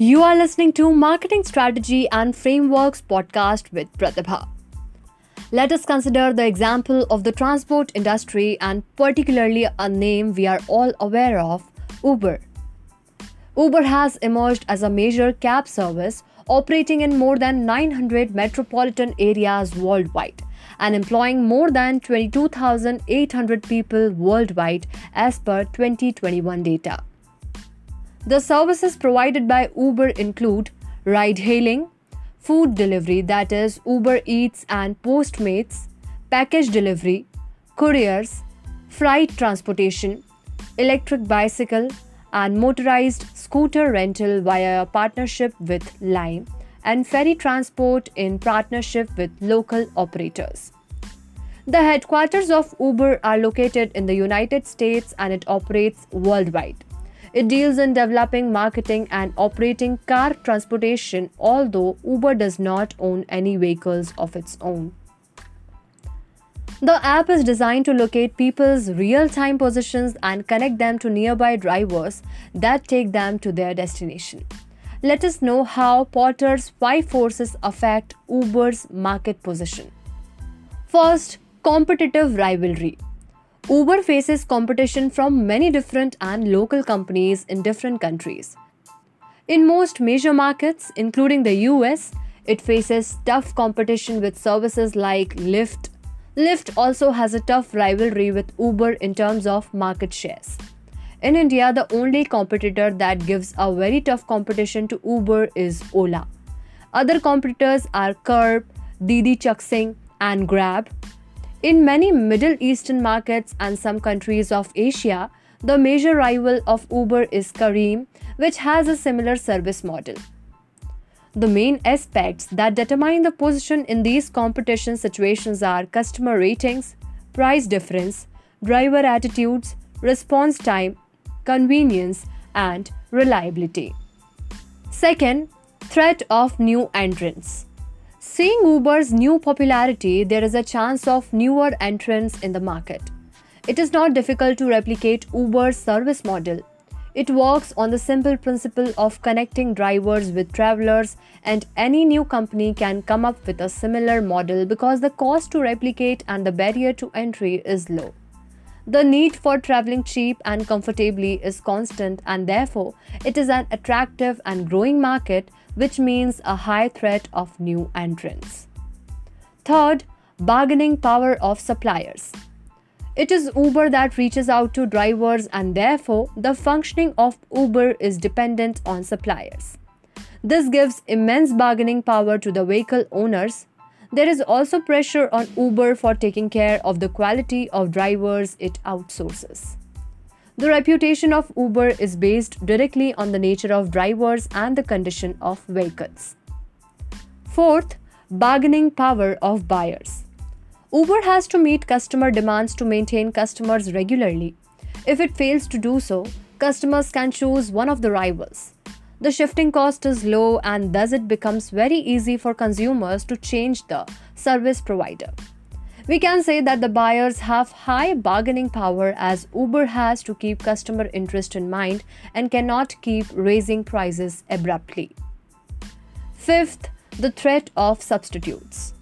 You are listening to Marketing Strategy and Frameworks podcast with Pratibha. Let us consider the example of the transport industry and particularly a name we are all aware of Uber. Uber has emerged as a major cab service operating in more than 900 metropolitan areas worldwide and employing more than 22,800 people worldwide as per 2021 data. The services provided by Uber include ride hailing, food delivery that is Uber Eats and Postmates, package delivery, couriers, freight transportation, electric bicycle, and motorized scooter rental via a partnership with Lime, and ferry transport in partnership with local operators. The headquarters of Uber are located in the United States and it operates worldwide. It deals in developing, marketing, and operating car transportation, although Uber does not own any vehicles of its own. The app is designed to locate people's real time positions and connect them to nearby drivers that take them to their destination. Let us know how Porter's five forces affect Uber's market position. First, competitive rivalry. Uber faces competition from many different and local companies in different countries. In most major markets, including the US, it faces tough competition with services like Lyft, Lyft also has a tough rivalry with Uber in terms of market shares. In India, the only competitor that gives a very tough competition to Uber is Ola. Other competitors are Curb, Didi Chuxing, and Grab. In many Middle Eastern markets and some countries of Asia, the major rival of Uber is Careem, which has a similar service model. The main aspects that determine the position in these competition situations are customer ratings, price difference, driver attitudes, response time, convenience, and reliability. Second, threat of new entrants. Seeing Uber's new popularity, there is a chance of newer entrants in the market. It is not difficult to replicate Uber's service model it works on the simple principle of connecting drivers with travelers, and any new company can come up with a similar model because the cost to replicate and the barrier to entry is low. The need for traveling cheap and comfortably is constant, and therefore, it is an attractive and growing market, which means a high threat of new entrants. Third, bargaining power of suppliers. It is Uber that reaches out to drivers, and therefore, the functioning of Uber is dependent on suppliers. This gives immense bargaining power to the vehicle owners. There is also pressure on Uber for taking care of the quality of drivers it outsources. The reputation of Uber is based directly on the nature of drivers and the condition of vehicles. Fourth, bargaining power of buyers. Uber has to meet customer demands to maintain customers regularly. If it fails to do so, customers can choose one of the rivals. The shifting cost is low and thus it becomes very easy for consumers to change the service provider. We can say that the buyers have high bargaining power as Uber has to keep customer interest in mind and cannot keep raising prices abruptly. Fifth, the threat of substitutes.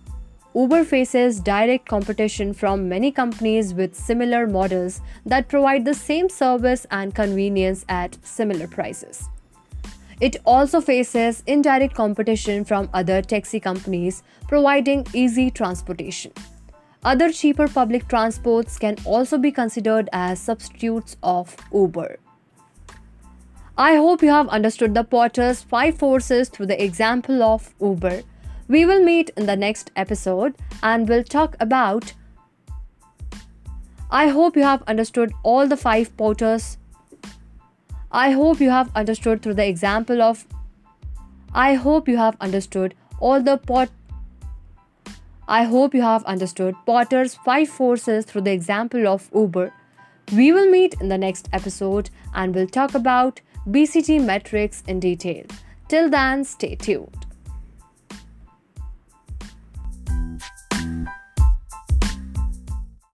Uber faces direct competition from many companies with similar models that provide the same service and convenience at similar prices. It also faces indirect competition from other taxi companies providing easy transportation. Other cheaper public transports can also be considered as substitutes of Uber. I hope you have understood the Porter's five forces through the example of Uber we will meet in the next episode and we'll talk about. I hope you have understood all the five Porters. I hope you have understood through the example of. I hope you have understood all the pot. I hope you have understood Porter's five forces through the example of Uber. We will meet in the next episode and we'll talk about BCG matrix in detail. Till then, stay tuned.